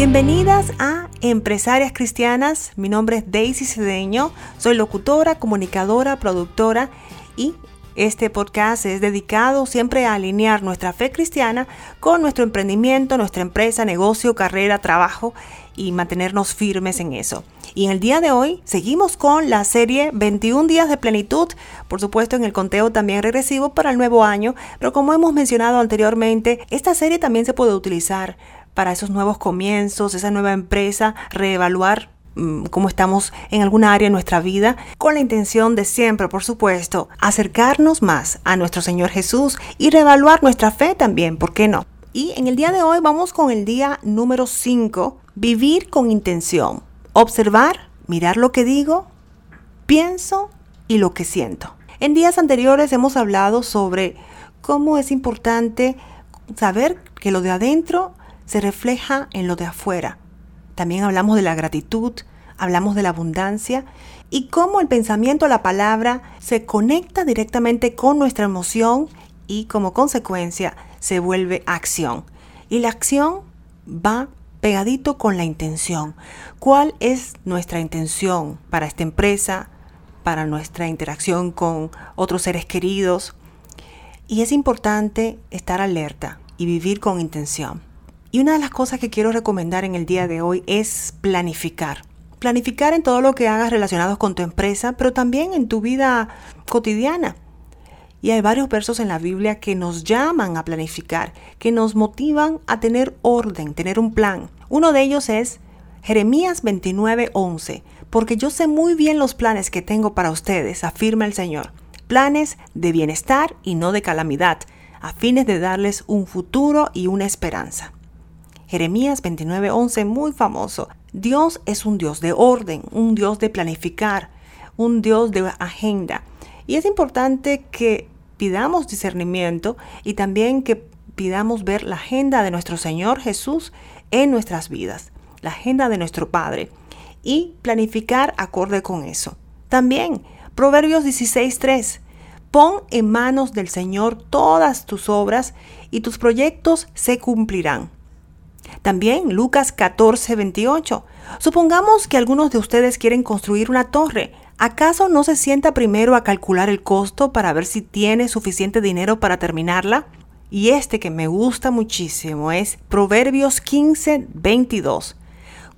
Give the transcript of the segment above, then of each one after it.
Bienvenidas a Empresarias Cristianas. Mi nombre es Daisy Cedeño. Soy locutora, comunicadora, productora y este podcast es dedicado siempre a alinear nuestra fe cristiana con nuestro emprendimiento, nuestra empresa, negocio, carrera, trabajo y mantenernos firmes en eso. Y en el día de hoy seguimos con la serie 21 días de plenitud, por supuesto en el conteo también regresivo para el nuevo año, pero como hemos mencionado anteriormente, esta serie también se puede utilizar para esos nuevos comienzos, esa nueva empresa, reevaluar mm, cómo estamos en alguna área de nuestra vida, con la intención de siempre, por supuesto, acercarnos más a nuestro Señor Jesús y reevaluar nuestra fe también, ¿por qué no? Y en el día de hoy vamos con el día número 5, vivir con intención, observar, mirar lo que digo, pienso y lo que siento. En días anteriores hemos hablado sobre cómo es importante saber que lo de adentro se refleja en lo de afuera. También hablamos de la gratitud, hablamos de la abundancia y cómo el pensamiento, la palabra, se conecta directamente con nuestra emoción y como consecuencia se vuelve acción. Y la acción va pegadito con la intención. ¿Cuál es nuestra intención para esta empresa, para nuestra interacción con otros seres queridos? Y es importante estar alerta y vivir con intención. Y una de las cosas que quiero recomendar en el día de hoy es planificar. Planificar en todo lo que hagas relacionados con tu empresa, pero también en tu vida cotidiana. Y hay varios versos en la Biblia que nos llaman a planificar, que nos motivan a tener orden, tener un plan. Uno de ellos es Jeremías 29:11, porque yo sé muy bien los planes que tengo para ustedes, afirma el Señor. Planes de bienestar y no de calamidad, a fines de darles un futuro y una esperanza. Jeremías 29:11, muy famoso. Dios es un Dios de orden, un Dios de planificar, un Dios de agenda. Y es importante que pidamos discernimiento y también que pidamos ver la agenda de nuestro Señor Jesús en nuestras vidas, la agenda de nuestro Padre, y planificar acorde con eso. También, Proverbios 16:3. Pon en manos del Señor todas tus obras y tus proyectos se cumplirán. También Lucas 14, 28. Supongamos que algunos de ustedes quieren construir una torre. ¿Acaso no se sienta primero a calcular el costo para ver si tiene suficiente dinero para terminarla? Y este que me gusta muchísimo es Proverbios 15, 22.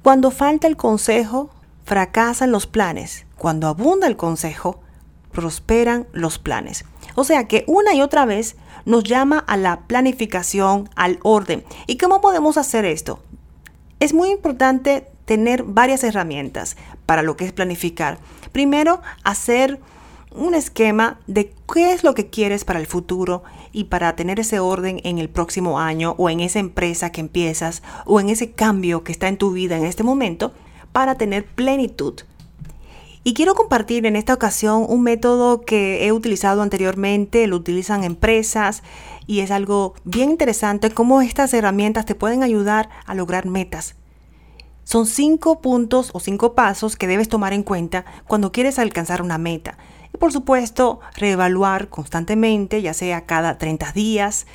Cuando falta el consejo, fracasan los planes. Cuando abunda el consejo, prosperan los planes. O sea que una y otra vez nos llama a la planificación, al orden. ¿Y cómo podemos hacer esto? Es muy importante tener varias herramientas para lo que es planificar. Primero, hacer un esquema de qué es lo que quieres para el futuro y para tener ese orden en el próximo año o en esa empresa que empiezas o en ese cambio que está en tu vida en este momento para tener plenitud y quiero compartir en esta ocasión un método que he utilizado anteriormente, lo utilizan empresas y es algo bien interesante cómo estas herramientas te pueden ayudar a lograr metas. Son cinco puntos o cinco pasos que debes tomar en cuenta cuando quieres alcanzar una meta. Y por supuesto, reevaluar constantemente, ya sea cada 30 días,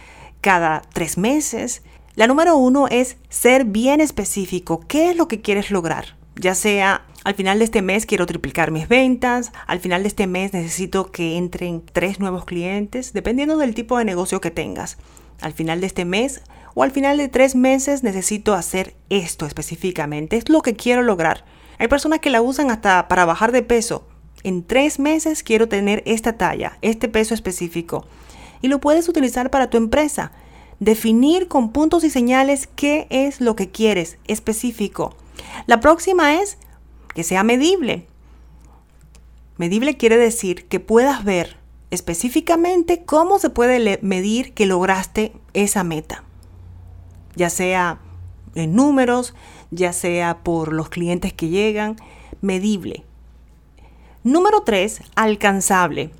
cada tres meses. La número uno es ser bien específico. ¿Qué es lo que quieres lograr? Ya sea al final de este mes quiero triplicar mis ventas, al final de este mes necesito que entren tres nuevos clientes, dependiendo del tipo de negocio que tengas. Al final de este mes o al final de tres meses necesito hacer esto específicamente, es lo que quiero lograr. Hay personas que la usan hasta para bajar de peso. En tres meses quiero tener esta talla, este peso específico. Y lo puedes utilizar para tu empresa. Definir con puntos y señales qué es lo que quieres específico. La próxima es que sea medible. Medible quiere decir que puedas ver específicamente cómo se puede medir que lograste esa meta, ya sea en números, ya sea por los clientes que llegan, medible. Número tres, alcanzable.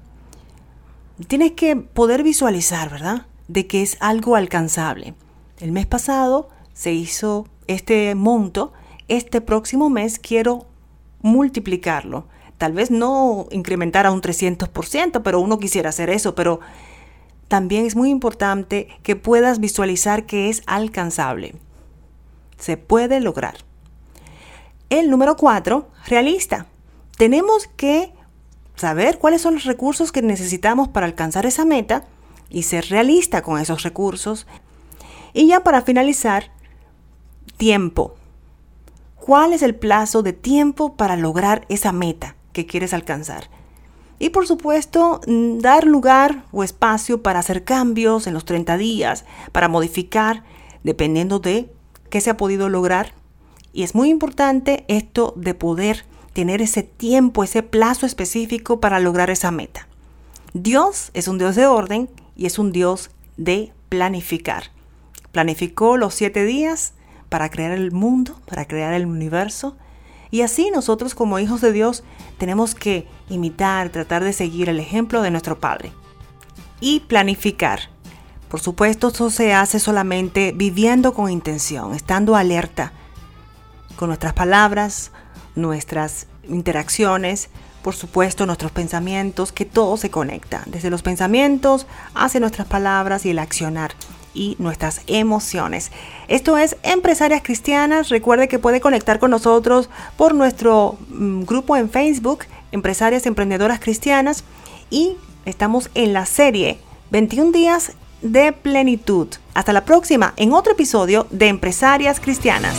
Tienes que poder visualizar, ¿verdad? De que es algo alcanzable. El mes pasado se hizo este monto, este próximo mes quiero multiplicarlo. Tal vez no incrementar a un 300%, pero uno quisiera hacer eso, pero también es muy importante que puedas visualizar que es alcanzable. se puede lograr. El número cuatro, realista. Tenemos que saber cuáles son los recursos que necesitamos para alcanzar esa meta y ser realista con esos recursos. Y ya para finalizar, tiempo. ¿Cuál es el plazo de tiempo para lograr esa meta que quieres alcanzar? Y por supuesto, mm, dar lugar o espacio para hacer cambios en los 30 días, para modificar, dependiendo de qué se ha podido lograr. Y es muy importante esto de poder tener ese tiempo, ese plazo específico para lograr esa meta. Dios es un Dios de orden y es un Dios de planificar. Planificó los siete días para crear el mundo, para crear el universo. Y así nosotros como hijos de Dios tenemos que imitar, tratar de seguir el ejemplo de nuestro Padre. Y planificar. Por supuesto, eso se hace solamente viviendo con intención, estando alerta con nuestras palabras, nuestras interacciones, por supuesto nuestros pensamientos, que todo se conecta, desde los pensamientos hacia nuestras palabras y el accionar y nuestras emociones. Esto es Empresarias Cristianas. Recuerde que puede conectar con nosotros por nuestro mm, grupo en Facebook, Empresarias Emprendedoras Cristianas, y estamos en la serie 21 días de plenitud. Hasta la próxima en otro episodio de Empresarias Cristianas.